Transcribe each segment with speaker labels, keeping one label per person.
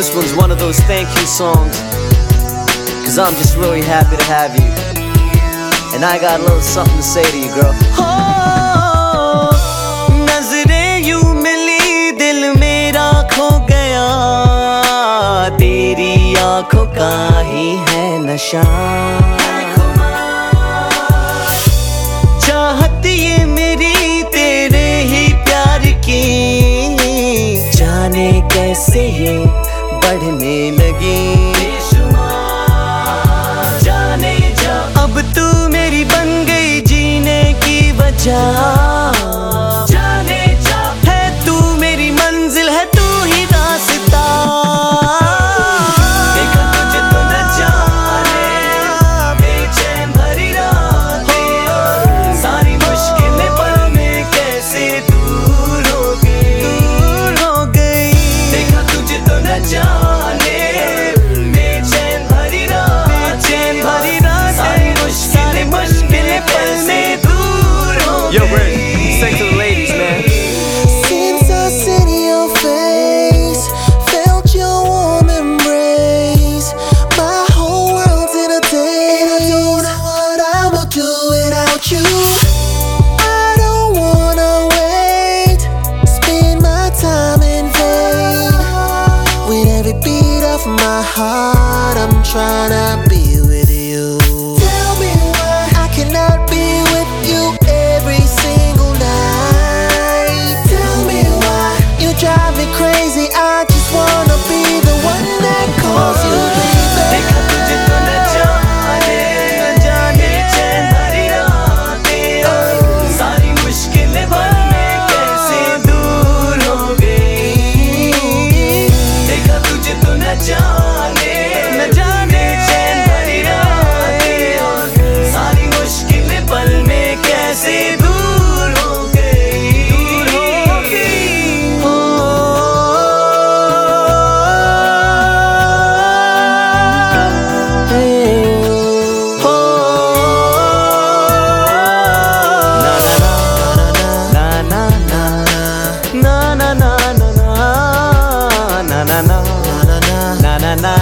Speaker 1: This one's one of those thank you songs. Cause I'm just really happy to have you. And I got a little something to say to you, girl.
Speaker 2: Oh, ये मेरी तेरे ही प्यार की जाने कैसे ये पढ़ने लगी।
Speaker 3: you. I don't wanna wait, spend my time in vain. With every beat of my heart, I'm trying to.
Speaker 2: na na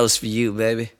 Speaker 1: that was for you, baby.